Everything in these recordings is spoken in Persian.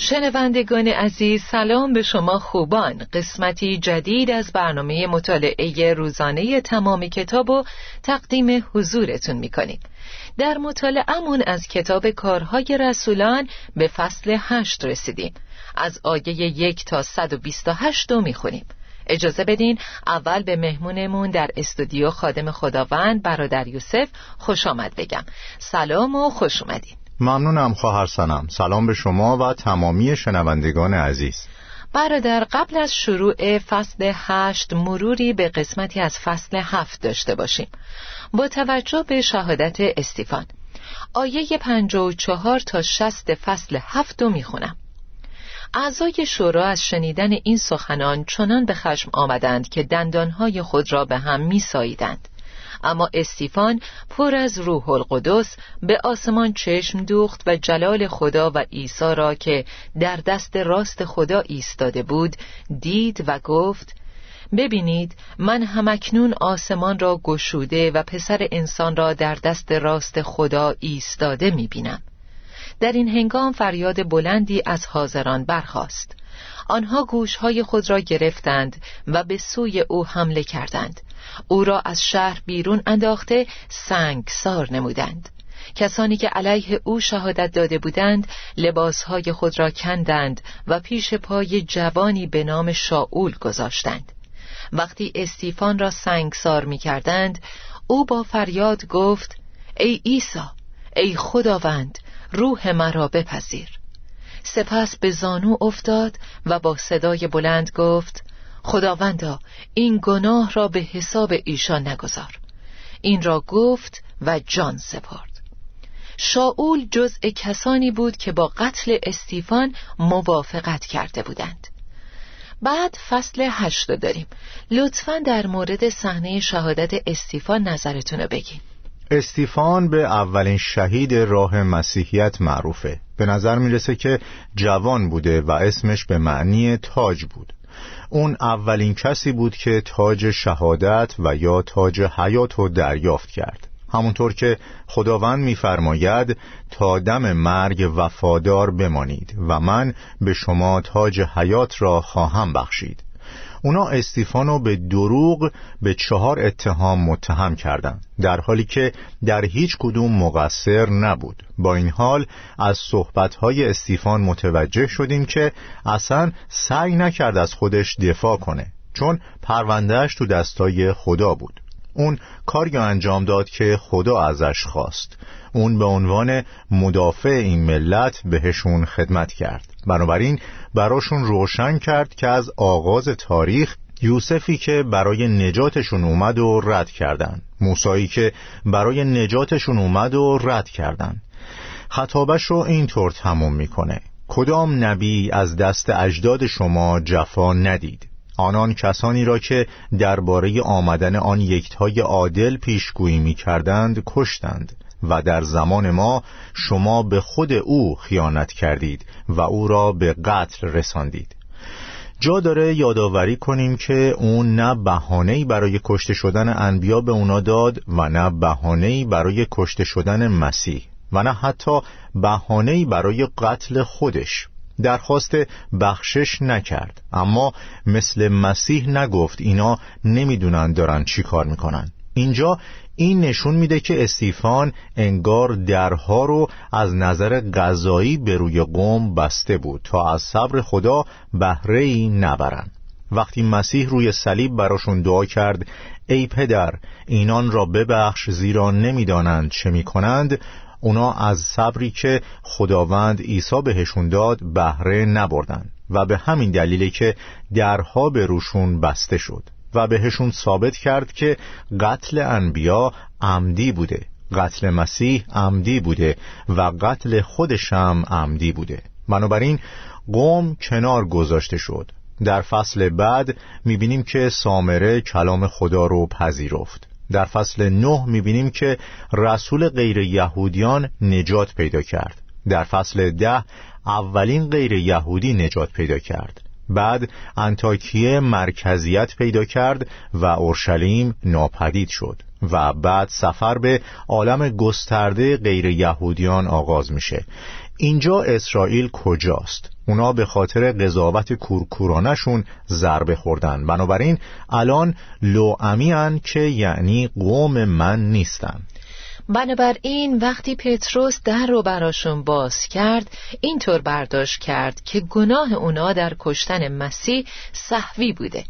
شنوندگان عزیز سلام به شما خوبان. قسمتی جدید از برنامه مطالعه روزانه تمام کتاب و تقدیم حضورتون می‌کنیم. در مطالعهمون از کتاب کارهای رسولان به فصل هشت رسیدیم. از آیه یک تا 128 رو می‌خونیم. اجازه بدین اول به مهمونمون در استودیو خادم خداوند برادر یوسف خوش آمد بگم. سلام و خوش اومدین. ممنونم خواهر سنم. سلام به شما و تمامی شنوندگان عزیز. برادر قبل از شروع فصل هشت مروری به قسمتی از فصل هفت داشته باشیم. با توجه به شهادت استیفان. آیه پنجا و چهار تا شست فصل هفت رو می‌خونم. اعضای شورا از شنیدن این سخنان چنان به خشم آمدند که دندانهای خود را به هم میساییدند. اما استیفان پر از روح القدس به آسمان چشم دوخت و جلال خدا و عیسی را که در دست راست خدا ایستاده بود دید و گفت ببینید من همکنون آسمان را گشوده و پسر انسان را در دست راست خدا ایستاده می‌بینم. در این هنگام فریاد بلندی از حاضران برخاست. آنها گوشهای خود را گرفتند و به سوی او حمله کردند. او را از شهر بیرون انداخته سنگسار نمودند. کسانی که علیه او شهادت داده بودند لباسهای خود را کندند و پیش پای جوانی به نام شاول گذاشتند. وقتی استیفان را سنگسار می کردند او با فریاد گفت ای عیسی ای خداوند روح مرا بپذیر. سپس به زانو افتاد و با صدای بلند گفت خداوندا این گناه را به حساب ایشان نگذار. این را گفت و جان سپرد. شاول جزء کسانی بود که با قتل استیفان موافقت کرده بودند. بعد فصل هشت داریم. لطفا در مورد صحنه شهادت استیفان نظرتون رو بگین. استیفان به اولین شهید راه مسیحیت معروفه. به نظر می‌رسه که جوان بوده و اسمش به معنی تاج بود. اون اولین کسی بود که تاج شهادت و یا تاج حیات رو دریافت کرد. همونطور که خداوند میفرماید تا دم مرگ وفادار بمانید و من به شما تاج حیات را خواهم بخشید. اونا استیفانو به دروغ به چهار اتهام متهم کردند در حالی که در هیچ کدوم مقصر نبود. با این حال از صحبتهای استیفان متوجه شدیم که اصلا سعی نکرد از خودش دفاع کنه چون پروندهش تو دستای خدا بود. اون کاری انجام داد که خدا ازش خواست. اون به عنوان مدافع این ملت بهشون خدمت کرد. بنابراین براشون روشن کرد که از آغاز تاریخ یوسفی که برای نجاتشون اومد و رد کردن موسایی که برای نجاتشون اومد و رد کردن. خطابش رو اینطور تموم می‌کنه. کدام نبی از دست اجداد شما جفا ندید؟ آنان کسانی را که درباره آمدن آن یکتای عادل پیشگویی می کردند کشتند. و در زمان ما شما به خود او خیانت کردید و او را به قتل رساندید. جا داره یادآوری کنیم که اون نه بهانه‌ای برای کشته شدن انبیا به اونا داد و نه بهانه‌ای برای کشته شدن مسیح و نه حتی بهانه‌ای برای قتل خودش. درخواست بخشش نکرد اما مثل مسیح نگفت اینا نمی‌دونن دارن چی کار می‌کنن. اینجا این نشون میده که استیفان انگار درها رو از نظر غذایی به روی قوم بسته بود تا از صبر خدا بهره ای نبرن وقتی مسیح روی صلیب براشون دعا کرد ای پدر اینان را ببخش زیرا نمی‌دانند چه می‌کنند. اونا از صبری که خداوند عیسی بهشون داد بهره نبردن و به همین دلیله که درها به روشون بسته شد. و بهشون ثابت کرد که قتل انبیا عمدی بوده. قتل مسیح عمدی بوده و قتل خودشم عمدی بوده. بنابراین قوم کنار گذاشته شد. در فصل بعد می‌بینیم که سامره کلام خدا رو پذیرفت. در فصل نه می‌بینیم که رسول غیر یهودیان نجات پیدا کرد. در فصل ده اولین غیر یهودی نجات پیدا کرد. بعد انتاکیه مرکزیت پیدا کرد و اورشلیم ناپدید شد و بعد سفر به عالم گسترده غیر یهودیان آغاز میشه. اینجا اسرائیل کجاست؟ اونا به خاطر قضاوت کورکورانشون ضربه خوردن. بنابراین الان لوعمی که یعنی قوم من نیستن. بنابراین وقتی پتروس در رو براشون باز کرد اینطور برداشت کرد که گناه اونا در کشتن مسیح صحوی بوده.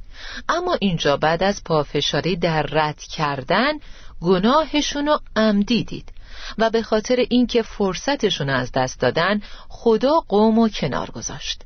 اما اینجا بعد از پافشاری در رد کردن گناهشونو عمدی دید و به خاطر اینکه فرصتشون از دست دادن خدا قوم و کنار گذاشت.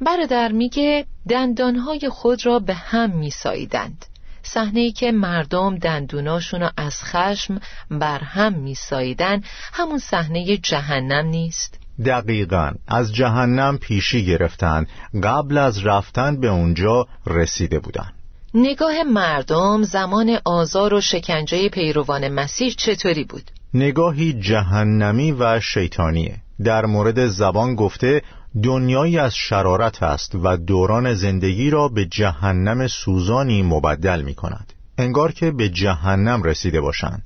برادر میگه دندانهای خود را به هم میساییدند. صحنه که مردم دندوناشون از خشم بر هم میساییدن همون صحنه جهنم نیست. دقیقا. از جهنم پیشی گرفتن. قبل از رفتن به اونجا رسیده بودن. نگاه مردم زمان آزار و شکنجه پیروان مسیح چطوری بود؟ نگاهی جهنمی و شیطانیه. در مورد زبان گفته دنیایی از شرارت است و دوران زندگی را به جهنم سوزانی مبدل می کند انگار که به جهنم رسیده باشند.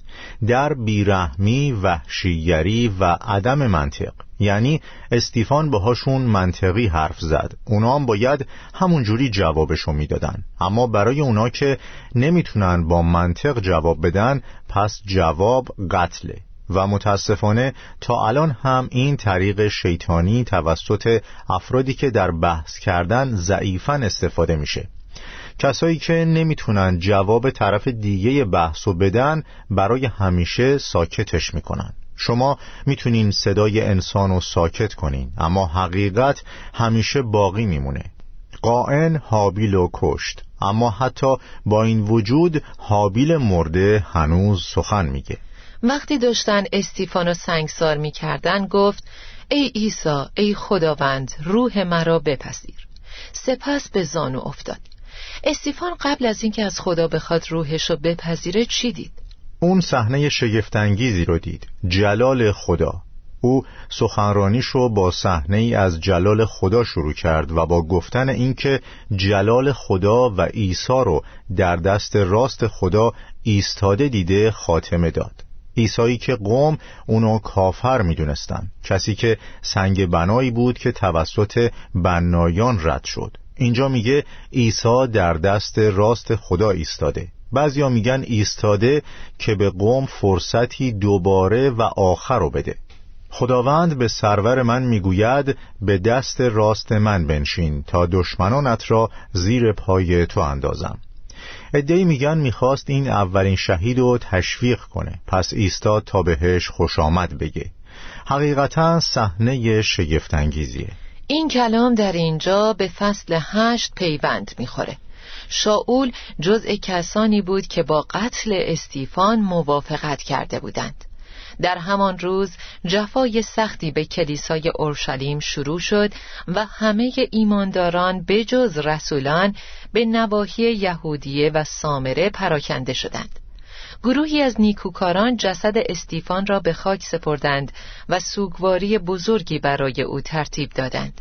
در بیرحمی وحشیگری و عدم منطق. یعنی استیفان باهاشون منطقی حرف زد. اونا هم باید همونجوری جوابشو می‌دادن. اما برای اونا که نمی‌تونن با منطق جواب بدن پس جواب قتله. و متاسفانه تا الان هم این طریق شیطانی توسط افرادی که در بحث کردن ضعیفا استفاده میشه. کسایی که نمی‌تونن جواب طرف دیگه بحثو بدن برای همیشه ساکتش می‌کنن. شما می‌تونین صدای انسان رو ساکت کنین اما حقیقت همیشه باقی میمونه. قائن حابیل و کشت اما حتی با این وجود حابیل مرده هنوز سخن میگه. وقتی داشتن استیفانو سنگسار می‌کردن گفت ای عیسی ای خداوند روح مرا بپذیر. سپس به زانو افتاد. استیفان قبل از اینکه از خدا بخواد روحشو بپذیره چی دید؟ اون صحنه شگفتانگیزی رو دید. جلال خدا. او سخنرانیشو با صحنه ای از جلال خدا شروع کرد و با گفتن اینکه جلال خدا و عیسی رو در دست راست خدا ایستاده دیده خاتمه داد. عیسایی که قوم اونو کافر می‌دونستن. کسی که سنگ بنایی بود که توسط بنایان رد شد. اینجا میگه عیسی در دست راست خدا ایستاده. بعضیا میگن ایستاده که به قوم فرصتی دوباره و آخر رو بده. خداوند به سرور من می‌گوید به دست راست من بنشین تا دشمنانت را زیر پای تو اندازم. ادهی میگن می‌خواست این اولین شهید رو تشویق کنه. پس ایستاد تا بهش خوش آمد بگه. حقیقتا صحنه شگفتانگیزیه. این کلام در اینجا به فصل هشت پیوند می‌خوره. شاول جزء کسانی بود که با قتل استیفان موافقت کرده بودند. در همان روز جفای سختی به کلیسای اورشلیم شروع شد و همه ایمانداران به جز رسولان به نواحی یهودیه و سامره پراکنده شدند. گروهی از نیکوکاران جسد استیفان را به خاک سپردند و سوگواری بزرگی برای او ترتیب دادند.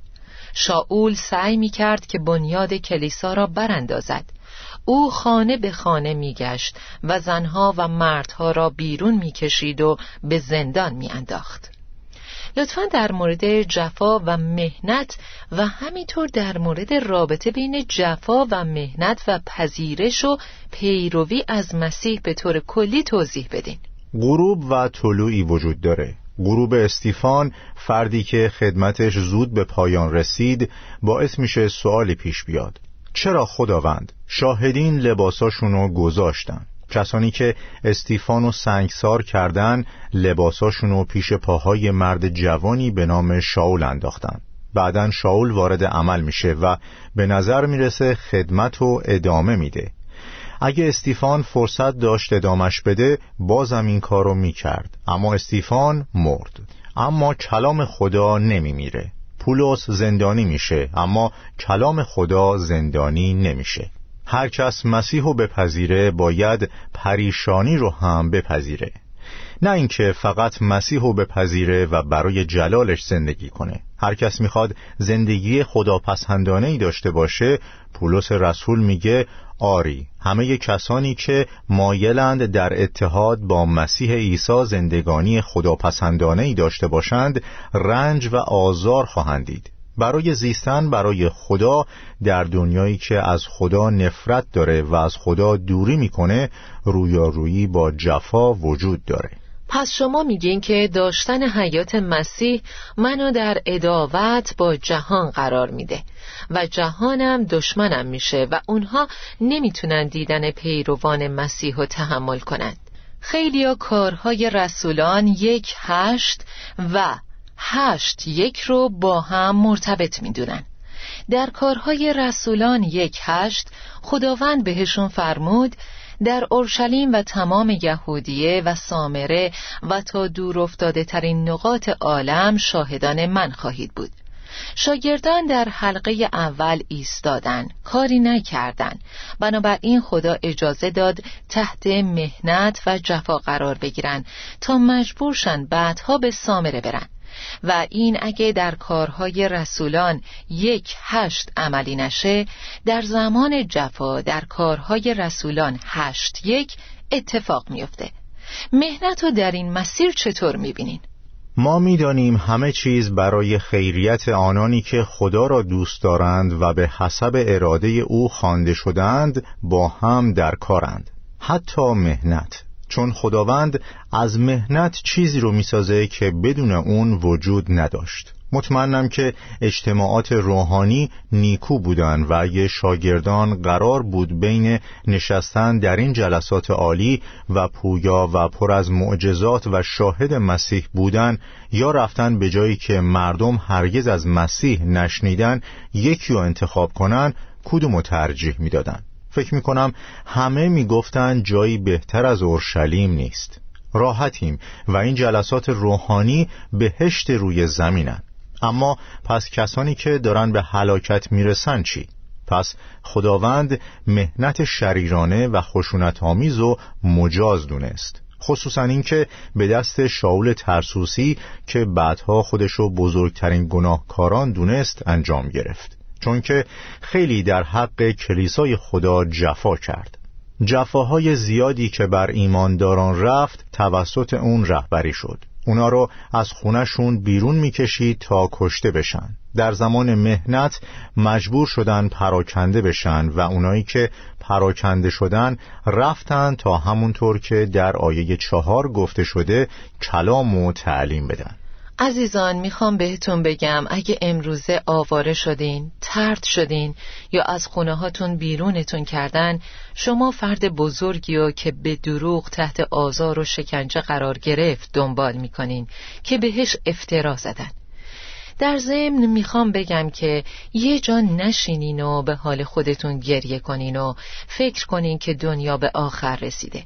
شاول سعی می کرد که بنیاد کلیسا را براندازد. او خانه به خانه میگشت و زنها و مردها را بیرون می‌کشید و به زندان میانداخت. لطفا در مورد جفا و مهنت و همینطور در مورد رابطه بین جفا و مهنت و پذیرش و پیروی از مسیح به طور کلی توضیح بدین. غروب و طلوعی وجود داره. غروب استیفان فردی که خدمتش زود به پایان رسید باعث میشه سوالی پیش بیاد. چرا خداوند شاهدین لباساشونو گذاشتن؟ کسانی که استیفانو سنگسار کردن لباساشونو پیش پاهای مرد جوانی به نام شاول انداختن. بعدا شاول وارد عمل میشه و به نظر می‌رسه خدمت و ادامه میده. اگه استیفان فرصت داشت ادامش بده بازم این کارو می‌کرد. اما استیفان مرد. اما کلام خدا نمیمیره. پولس زندانی میشه اما کلام خدا زندانی نمیشه. هر کس مسیح رو بپذیره باید پریشانی رو هم بپذیره. نه اینکه فقط مسیح رو بپذیره و برای جلالش زندگی کنه. هر کس می‌خواد زندگی خداپسندانه ای داشته باشه پولس رسول میگه آری همه کسانی که مایلند در اتحاد با مسیح عیسی زندگانی خداپسندانه ای داشته باشند رنج و آزار خواهند دید. برای زیستن برای خدا در دنیایی که از خدا نفرت داره و از خدا دوری می‌کنه رویارویی با جفا وجود داره. پس شما میگین که داشتن حیات مسیح منو در اداوت با جهان قرار میده و جهانم دشمنم میشه و اونها نمی‌تونن دیدن پیروان مسیح رو تحمل کنند. خیلیا کارهای رسولان یک هشت و هشت یک رو با هم مرتبط می‌دونن. در کارهای رسولان یک هشت خداوند بهشون فرمود در اورشلیم و تمام یهودیه و سامره و تا دور افتاده ترین نقاط عالم شاهدان من خواهید بود. شاگردان در حلقه اول ایستادن کاری نکردن. بنابراین خدا اجازه داد تحت مهنت و جفا قرار بگیرن تا مجبورشن بعدها به سامره برن. و این اگه در کارهای رسولان یک هشت عملی نشه در زمان جفا در کارهای رسولان هشت یک اتفاق میفته مهنت رو در این مسیر چطور می‌بینین؟ ما می‌دانیم همه چیز برای خیریت آنانی که خدا را دوست دارند و به حسب اراده او خوانده شدند با هم در کارند. حتی مهنت. چون خداوند از مهنت چیزی رو می‌سازه که بدون اون وجود نداشت. مطمئنم که اجتماعات روحانی نیکو بودن و اگه شاگردان قرار بود بین نشستن در این جلسات عالی و پویا و پر از معجزات و شاهد مسیح بودن یا رفتن به جایی که مردم هرگز از مسیح نشنیدن یکی رو انتخاب کنن کدوم ترجیح می‌دادن. فکر می‌کنم همه می‌گفتن جایی بهتر از اورشلیم نیست. راحتیم و این جلسات روحانی بهشت روی زمینن. اما پس کسانی که دارن به هلاکت می‌رسن چی؟ پس خداوند مهنت شریرانه و خشونت آمیز و مجاز دونست. خصوصا اینکه به دست شاول ترسوسی که بعدها خودشو بزرگترین گناهکاران دونست انجام گرفت. چون که خیلی در حق کلیسای خدا جفا کرد. جفاهای زیادی که بر ایمانداران رفت توسط اون رهبری شد. اونا رو از خونشون بیرون می‌کشید تا کشته بشن. در زمان مهنت مجبور شدن پراکنده بشن و اونایی که پراکنده شدن رفتن تا همونطور که در آیه چهار گفته شده کلام و تعلیم بدن. عزیزان می‌خوام بهتون بگم اگه امروزه آواره شدین، ترد شدین یا از خونه هاتون بیرونتون کردن شما فرد بزرگی و که به دروغ تحت آزار و شکنجه قرار گرفت دنبال می‌کنین که بهش افترا زدن. در ضمن می‌خوام بگم که یه جا نشینین و به حال خودتون گریه کنین و فکر کنین که دنیا به آخر رسیده.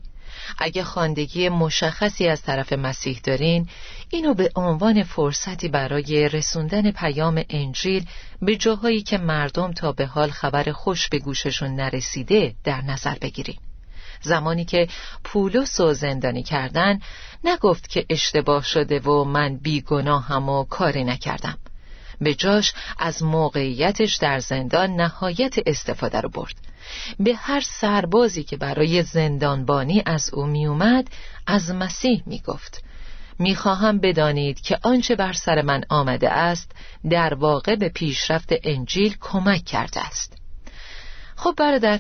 اگه خواندگی مشخصی از طرف مسیح دارین اینو به عنوان فرصتی برای رسوندن پیام انجیل به جاهایی که مردم تا به حال خبر خوش به گوششون نرسیده در نظر بگیرین. زمانی که پولس و زندانی کردن نگفت که اشتباه شده و من بیگناهم و کاری نکردم. به جاش از موقعیتش در زندان نهایت استفاده رو برد. به هر سربازی که برای زندانبانی از او میومد از مسیح می‌گفت می‌خواهم بدانید که آنچه بر سر من آمده است در واقع به پیشرفت انجیل کمک کرده است. خب برادر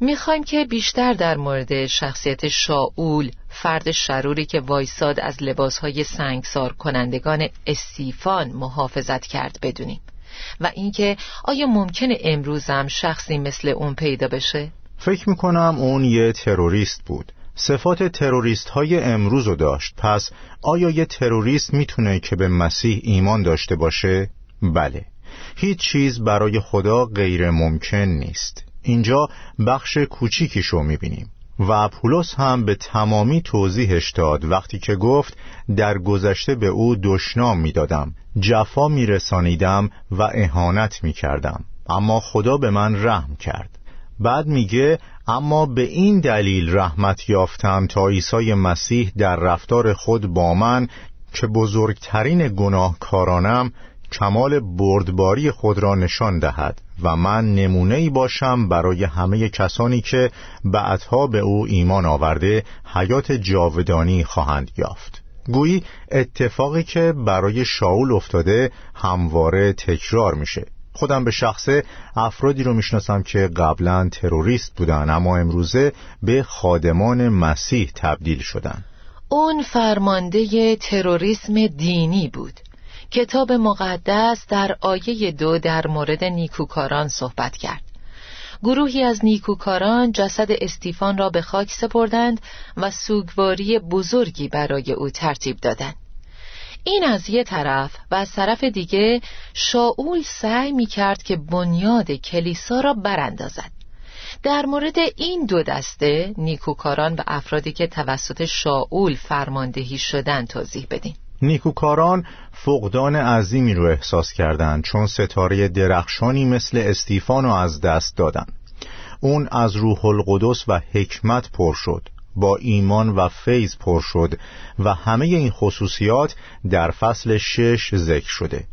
می‌خوایم که بیشتر در مورد شخصیت شاول فرد شروری که وایساد از لباسهای سنگسار کنندگان استیفان محافظت کرد بدونیم. و اینکه آیا ممکنه امروزم شخصی مثل اون پیدا بشه؟ فکر می‌کنم اون یه تروریست بود. صفات تروریست های امروز رو داشت. پس آیا یه تروریست می‌تونه که به مسیح ایمان داشته باشه؟ بله. هیچ چیز برای خدا غیر ممکن نیست. اینجا بخش کوچیکیشو می‌بینیم. و پولس هم به تمامی توضیحش داد. وقتی که گفت در گذشته به او دشنام می‌دادم. جفا میرسانیدم و اهانت می‌کردم. اما خدا به من رحم کرد. بعد میگه اما به این دلیل رحمت یافتم تا عیسی مسیح در رفتار خود با من که بزرگترین گناهکارانم کمال بردباری خود را نشان دهد و من نمونه ای باشم برای همه کسانی که بعدها به او ایمان آورده حیات جاودانی خواهند یافت. گویی اتفاقی که برای شاول افتاده همواره تکرار میشه. خودم به شخصه افرادی رو می‌شناسم که قبلا تروریست بودن اما امروزه به خادمان مسیح تبدیل شدن. اون فرمانده تروریسم دینی بود. کتاب مقدس در آیه دو در مورد نیکوکاران صحبت کرد. گروهی از نیکوکاران جسد استیفان را به خاک سپردند و سوگواری بزرگی برای او ترتیب دادند. این از یه طرف و از طرف دیگه شاول سعی می کرد که بنیاد کلیسا را براندازد. در مورد این دو دسته نیکوکاران و افرادی که توسط شاول فرماندهی شدن توضیح بدین نیکوکاران فقدان عظیمی رو احساس کردند چون ستاره درخشانی مثل استیفان رو از دست دادن اون از روح القدس و حکمت پر شد با ایمان و فیض پر شد و همه این خصوصیات در فصل شش ذکر شده.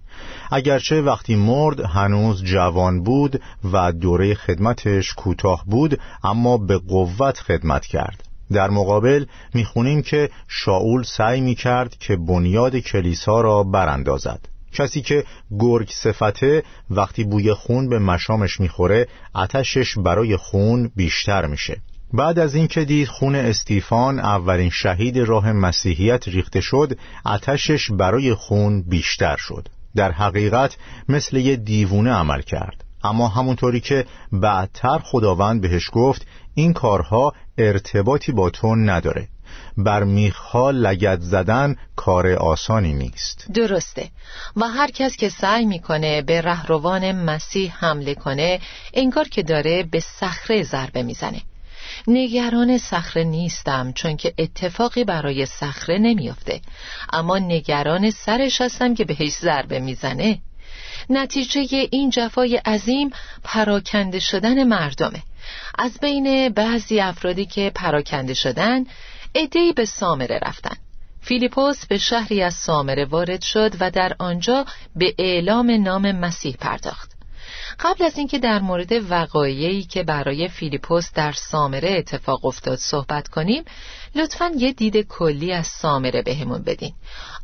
اگرچه وقتی مرد هنوز جوان بود و دوره خدمتش کوتاه بود اما به قوت خدمت کرد. در مقابل می‌خونیم که شاول سعی می‌کرد که بنیاد کلیسا را براندازد. کسی که گرگ صفته وقتی بوی خون به مشامش می‌خوره آتشش برای خون بیشتر میشه. بعد از اینکه دید خون استیفان اولین شهید راه مسیحیت ریخته شد آتشش برای خون بیشتر شد. در حقیقت مثل یه دیوونه عمل کرد. اما همونطوری که بعدتر خداوند بهش گفت این کارها ارتباطی با تو نداره. بر میخها لگت زدن کار آسانی نیست. درسته. و هر کس که سعی می‌کنه به رهروان مسیح حمله کنه انگار که داره به صخره ضربه می‌زنه. نگران صخره نیستم چون که اتفاقی برای صخره نمیافته. اما نگران سرش هستم که بهش ضربه می‌زنه. نتیجه این جفای عظیم پراکنده شدن مردمه. از بین بعضی افرادی که پراکنده شدن ادهی به سامره رفتن. فیلیپوس به شهری از سامره وارد شد و در آنجا به اعلام نام مسیح پرداخت. قبل از اینکه در مورد وقایعی که برای فیلیپوس در سامره اتفاق افتاد صحبت کنیم لطفا یه دید کلی از سامره بهمون بدین.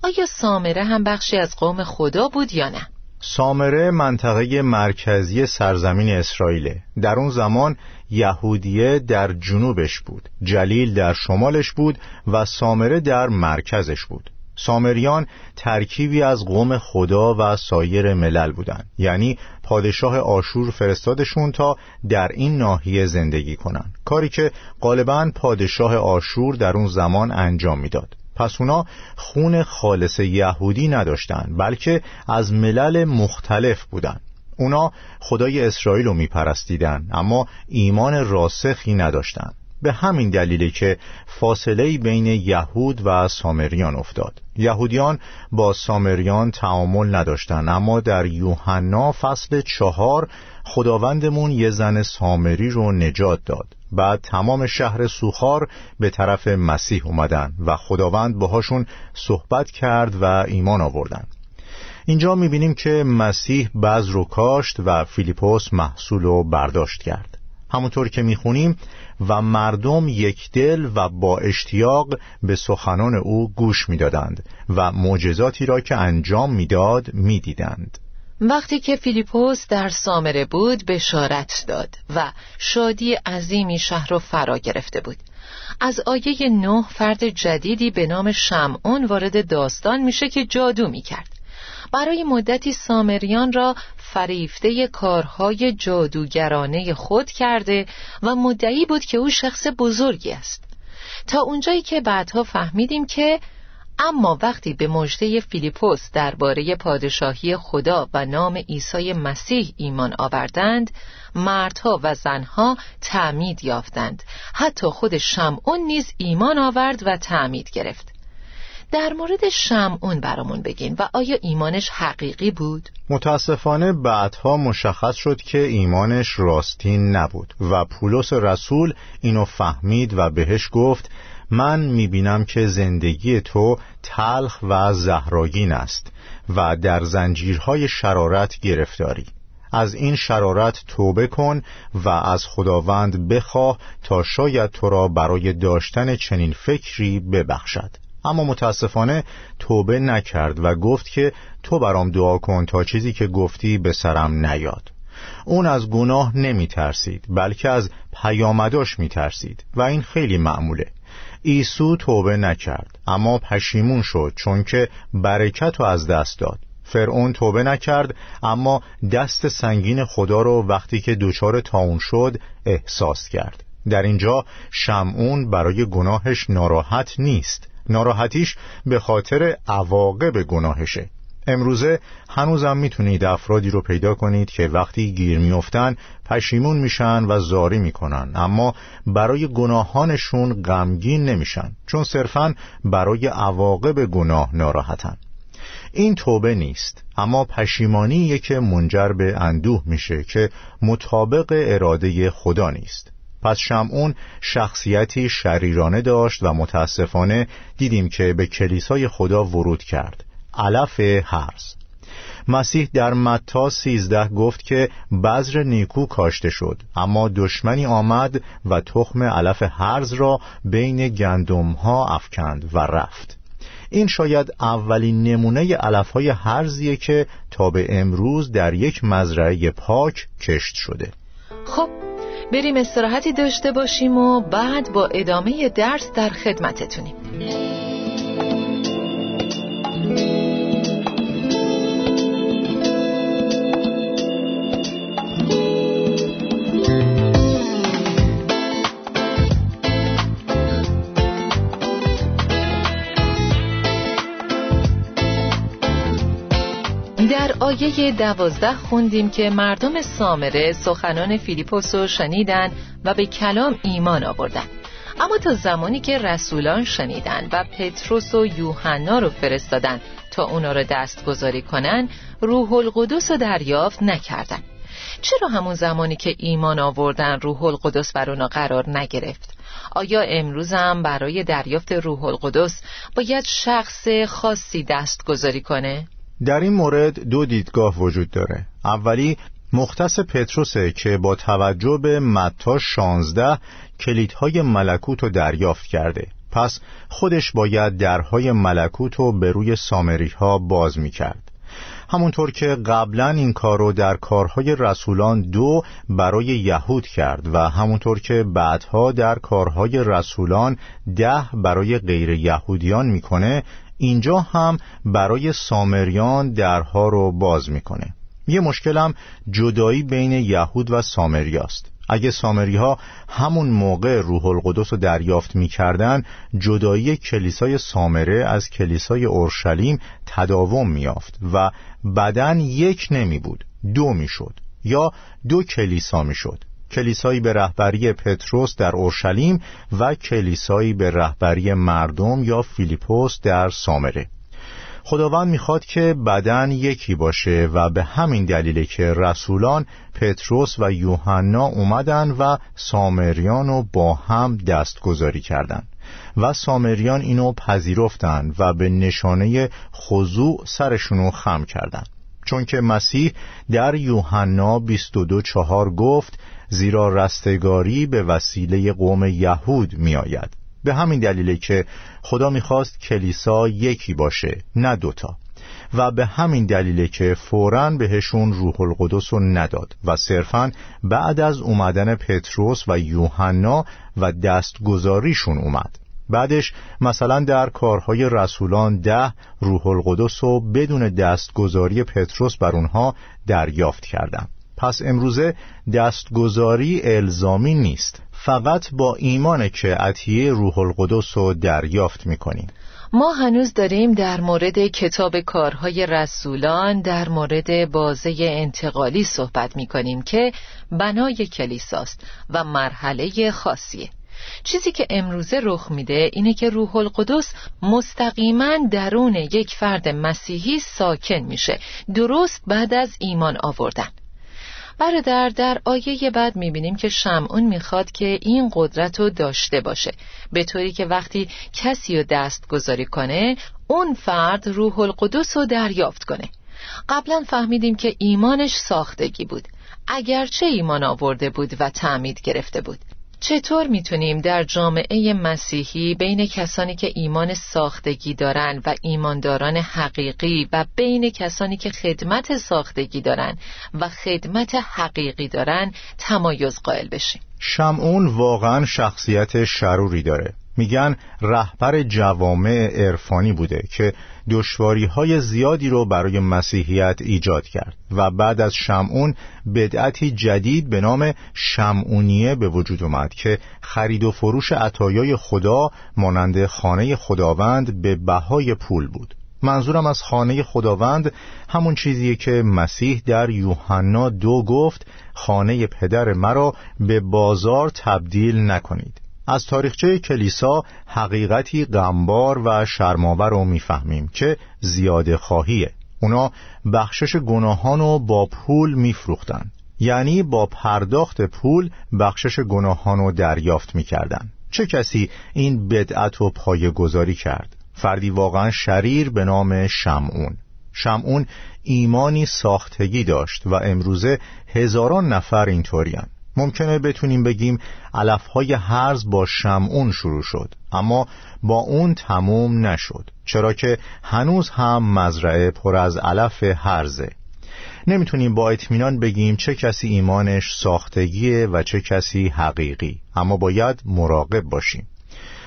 آیا سامره هم بخشی از قوم خدا بود یا نه؟ سامره منطقه مرکزی سرزمین اسرائیل در اون زمان یهودیه در جنوبش بود جلیل در شمالش بود و سامره در مرکزش بود. سامریان ترکیبی از قوم خدا و سایر ملل بودند. یعنی پادشاه آشور فرستادشون تا در این ناحیه زندگی کنند. کاری که غالبا پادشاه آشور در اون زمان انجام می‌داد. پس اونا خون خالص یهودی نداشتند بلکه از ملل مختلف بودند اونا خدای اسرائیل رو میپرستیدن اما ایمان راسخی نداشتند به همین دلیله که فاصله بین یهود و سامریان افتاد. یهودیان با سامریان تعامل نداشتند اما در یوحنا فصل چهار خداوندمون یه زن سامری رو نجات داد. بعد تمام شهر سوخار به طرف مسیح اومدن و خداوند باهاشون صحبت کرد و ایمان آوردن. اینجا می‌بینیم که مسیح بذر رو کاشت و فیلیپوس محصول رو برداشت کرد. همونطور که می‌خونیم و مردم یک دل و با اشتیاق به سخنان او گوش می‌دادند و معجزاتی را که انجام می‌داد می‌دیدند. وقتی که فیلیپوس در سامره بود بشارت داد و شادی عظیمی شهر را فرا گرفته بود. از آیه نه فرد جدیدی به نام شمعون وارد داستان میشه که جادو می‌کرد. برای مدتی سامریان را فریفته کارهای جادوگرانه خود کرده و مدعی بود که او شخص بزرگی است. تا اونجایی که بعدها فهمیدیم که اما وقتی به مژده فیلیپوس درباره پادشاهی خدا و نام عیسی مسیح ایمان آوردند مردها و زنها تعمید یافتند حتی خود شمعون نیز ایمان آورد و تعمید گرفت در مورد شمعون برامون بگین و آیا ایمانش حقیقی بود؟ متاسفانه بعدها مشخص شد که ایمانش راستین نبود و پولس رسول اینو فهمید و بهش گفت من می‌بینم که زندگی تو تلخ و زهراگین است و در زنجیرهای شرارت گرفتاری. از این شرارت توبه کن و از خداوند بخواه تا شاید تو را برای داشتن چنین فکری ببخشد. اما متاسفانه توبه نکرد و گفت که تو برام دعا کن تا چیزی که گفتی به سرم نیاد. اون از گناه نمی ترسید بلکه از پیامداش می ترسید و این خیلی معموله. ایسو توبه نکرد اما پشیمون شد چون که برکت رو از دست داد. فرعون توبه نکرد اما دست سنگین خدا رو وقتی که دچار تاون شد احساس کرد. در اینجا شمعون برای گناهش ناراحت نیست. ناراحتیش به خاطر عواقب گناهشه. امروزه هنوزم می‌تونید افرادی رو پیدا کنید که وقتی گیر میافتن پشیمون میشن و زاری می‌کنن. اما برای گناهانشون غمگین نمیشن چون صرفا برای عواقب گناه ناراحتن. این توبه نیست اما پشیمانی که منجر به اندوه میشه که مطابق اراده خدا نیست. پس شمعون شخصیتی شریرانه داشت و متاسفانه دیدیم که به کلیسای خدا ورود کرد. علف هرز مسیح در متا سیزده گفت که بذر نیکو کاشته شد اما دشمنی آمد و تخم علف هرز را بین گندم ها افکند و رفت. این شاید اولین نمونه علف های هرزیه که تا به امروز در یک مزرعه پاک کشت شده. خب بریم استراحتی داشته باشیم و بعد با ادامه درس در خدمتتونیم. در آیه دوازده خوندیم که مردم سامره سخنان فیلیپوس رو شنیدن و به کلام ایمان آوردن. اما تا زمانی که رسولان شنیدن و پتروس و یوحنا رو فرستادن تا اونا رو دستگذاری کنن روح القدس رو دریافت نکردن. چرا همون زمانی که ایمان آوردن روح القدس بر اونا قرار نگرفت؟ آیا امروز هم برای دریافت روح القدس باید شخص خاصی دستگذاری کنه؟ در این مورد دو دیدگاه وجود داره. اولی مختص پتروسه که با توجه به متا شانزده کلیدهای ملکوت رو دریافت کرده. پس خودش باید درهای ملکوت رو به روی سامری ها باز می کرد همونطور که قبلا این کار رو در کارهای رسولان دو برای یهود کرد و همونطور که بعدها در کارهای رسولان ده برای غیر یهودیان می‌کنه اینجا هم برای سامریان درها رو باز می‌کنه. یه مشکلم جدایی بین یهود و سامریاست. اگه سامری ها همون موقع روح القدس رو دریافت می‌کردن جدایی کلیسای سامره از کلیسای اورشلیم تداوم میافت و بدن یک نمی بود دو می‌شد یا دو کلیسا می‌شد. کلیسایی به رهبری پتروس در اورشلیم و کلیسایی به رهبری مردم یا فیلیپوس در سامره. خداوند می‌خواد که بدن یکی باشه و به همین دلیله که رسولان پتروس و یوحنا اومدن و سامریان رو با هم دستگذاری کردند و سامریان اینو پذیرفتن و به نشانه خضوع سرشونو خم کردند چون که مسیح در یوحنا 22 چهار گفت زیرا رستگاری به وسیله قوم یهود می آید به همین دلیله که خدا می‌خواست کلیسا یکی باشه نه دوتا. و به همین دلیله که فوراً بهشون روح القدس رو نداد و صرفا بعد از اومدن پتروس و یوحنا و دستگذاریشون اومد. بعدش مثلا در کارهای رسولان ده روح القدس و بدون دستگذاری پتروس بر اونها دریافت کردم پس امروزه دستگذاری الزامی نیست. فقط با ایمان که عطیه روح القدس رو دریافت می‌کنیم. ما هنوز داریم در مورد کتاب کارهای رسولان در مورد بازه انتقالی صحبت می کنیم که بنای کلیساست و مرحله خاصیه. چیزی که امروزه رخ میده اینه که روح القدس مستقیما درون یک فرد مسیحی ساکن میشه. درست بعد از ایمان آوردن. برادر در آیه بعد می‌بینیم که شمعون می‌خواد که این قدرت رو داشته باشه. به طوری که وقتی کسی رو دست گذاری کنه اون فرد روح القدس رو دریافت کنه. قبلا فهمیدیم که ایمانش ساختگی بود. اگرچه ایمان آورده بود و تعمید گرفته بود. چطور می‌تونیم در جامعه مسیحی بین کسانی که ایمان ساختگی دارن و ایمانداران حقیقی و بین کسانی که خدمت ساختگی دارن و خدمت حقیقی دارن تمایز قائل بشیم؟ شمعون واقعا شخصیت شروری داره. میگن رهبر جوامع عرفانی بوده که دشواری های زیادی رو برای مسیحیت ایجاد کرد و بعد از شمعون بدعتی جدید به نام شمعونیه به وجود اومد که خرید و فروش عطایای خدا مانند خانه خداوند به بهای پول بود. منظورم از خانه خداوند همون چیزیه که مسیح در یوحنا دو گفت خانه پدر مرا به بازار تبدیل نکنید. از تاریخچه کلیسا حقیقتی غمبار و شرماور رو می‌فهمیم که زیاده خواهیه. اونا بخشش گناهان رو با پول میفروختن. یعنی با پرداخت پول بخشش گناهان رو دریافت می‌کردن. چه کسی این بدعت و پایه گذاری کرد؟ فردی واقعا شریر به نام شمعون. شمعون ایمانی ساختگی داشت و امروزه هزاران نفر اینطورین ممکنه بتونیم بگیم علفهای هرز با شمعون شروع شد اما با اون تموم نشد چرا که هنوز هم مزرعه پر از علف هرزه نمی‌تونیم با اطمینان بگیم چه کسی ایمانش ساختگیه و چه کسی حقیقی اما باید مراقب باشیم.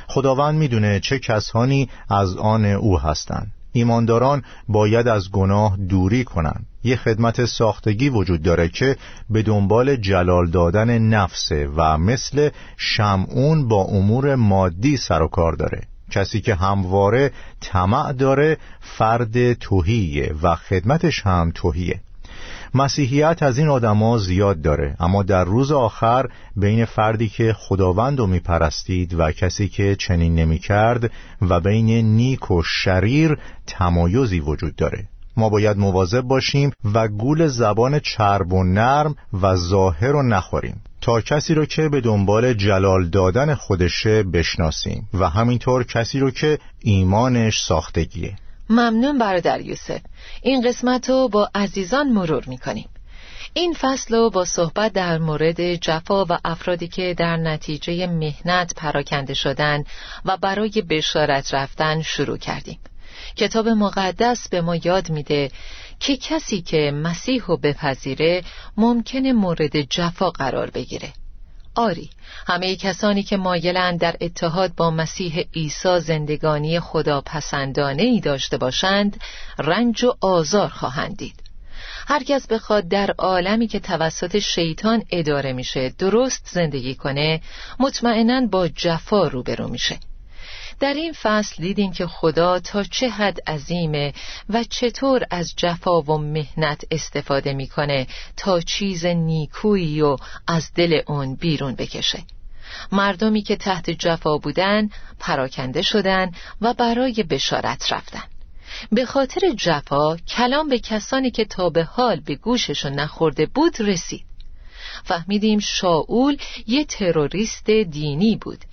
خداوند می‌دونه چه کسانی از آن او هستند. ایمانداران باید از گناه دوری کنند. یه خدمت ساختگی وجود داره که به دنبال جلال دادن نفسه و مثل شمعون با امور مادی سر و کار داره. کسی که همواره طمع داره فرد توهیه و خدمتش هم توهیه. مسیحیت از این آدما زیاد داره اما در روز آخر بین فردی که خداوند رو میپرستید و کسی که چنین نمی‌کرد و بین نیک و شریر تمایزی وجود داره. ما باید مواظب باشیم و گول زبان چرب و نرم و ظاهر رو نخوریم. تا کسی رو که به دنبال جلال دادن خودشه بشناسیم و همینطور کسی رو که ایمانش ساختگیه. ممنون برادر یوسف. این قسمت رو با عزیزان مرور می‌کنیم. این فصل رو با صحبت در مورد جفا و افرادی که در نتیجه مهنت پراکنده شدن و برای بشارت رفتن شروع کردیم. کتاب مقدس به ما یاد میده که کسی که مسیح رو بپذیره ممکنه مورد جفا قرار بگیره. آری همه کسانی که مایلند در اتحاد با مسیح عیسی زندگانی خدا پسندانه ای داشته باشند رنج و آزار خواهند دید. هرکس بخواد در عالمی که توسط شیطان اداره میشه درست زندگی کنه مطمئنا با جفا روبرو میشه. در این فصل دیدیم که خدا تا چه حد عظیمه و چطور از جفا و مهنت استفاده می‌کنه تا چیز نیکویی و از دل اون بیرون بکشه. مردمی که تحت جفا بودن پراکنده شدن و برای بشارت رفتن. به خاطر جفا کلام به کسانی که تا به حال به گوششون نخورده بود رسید. فهمیدیم شاول یه تروریست دینی بود.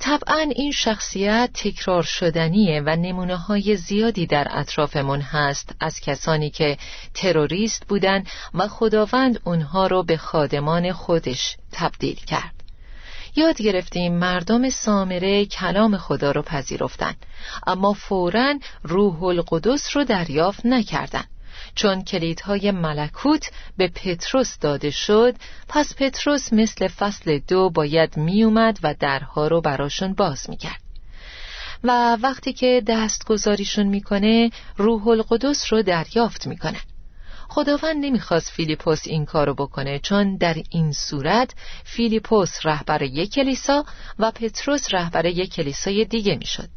طبعا این شخصیت تکرار شدنیه و نمونه های زیادی در اطرافمون هست از کسانی که تروریست بودن و خداوند اونها رو به خادمان خودش تبدیل کرد یاد گرفتیم مردم سامره کلام خدا رو پذیرفتن اما فورا روح القدس رو دریافت نکردند. چون کلیدهای ملکوت به پتروس داده شد پس پتروس مثل فصل دو باید میومد و درها رو براشون باز می‌کرد. و وقتی که دست گذاریشون می‌کنه روح القدس رو دریافت می‌کنن خداوند نمی‌خواست فیلیپوس این کارو بکنه چون در این صورت فیلیپوس رهبر یک کلیسا و پتروس رهبر یک کلیسای دیگه می‌شد.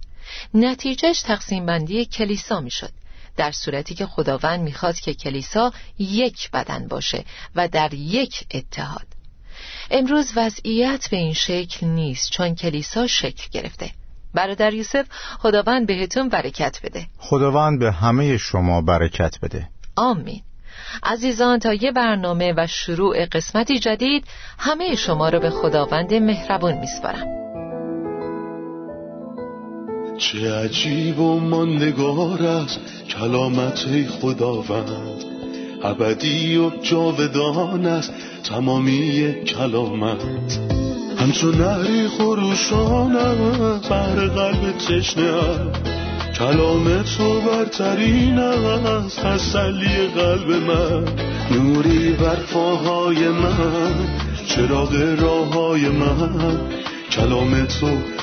نتیجهش تقسیم بندی کلیسا می‌شد. در صورتی که خداوند می‌خواد که کلیسا یک بدن باشه و در یک اتحاد. امروز وضعیت به این شکل نیست چون کلیسا شکل گرفته. برادر یوسف خداوند بهتون برکت بده. خداوند به همه شما برکت بده. آمین. عزیزان تا یه برنامه و شروع قسمتی جدید همه شما رو به خداوند مهربون میسپارم. چه عجیب و ماندگار است کلامت خداوند. ابدی و جاودان است تمامی کلامت. همچون نهری خروشانم بر قلب تشنه کلام تو برترین است تسلی قلب من. نوری بر پاهای من چراغ راه من. کلام تو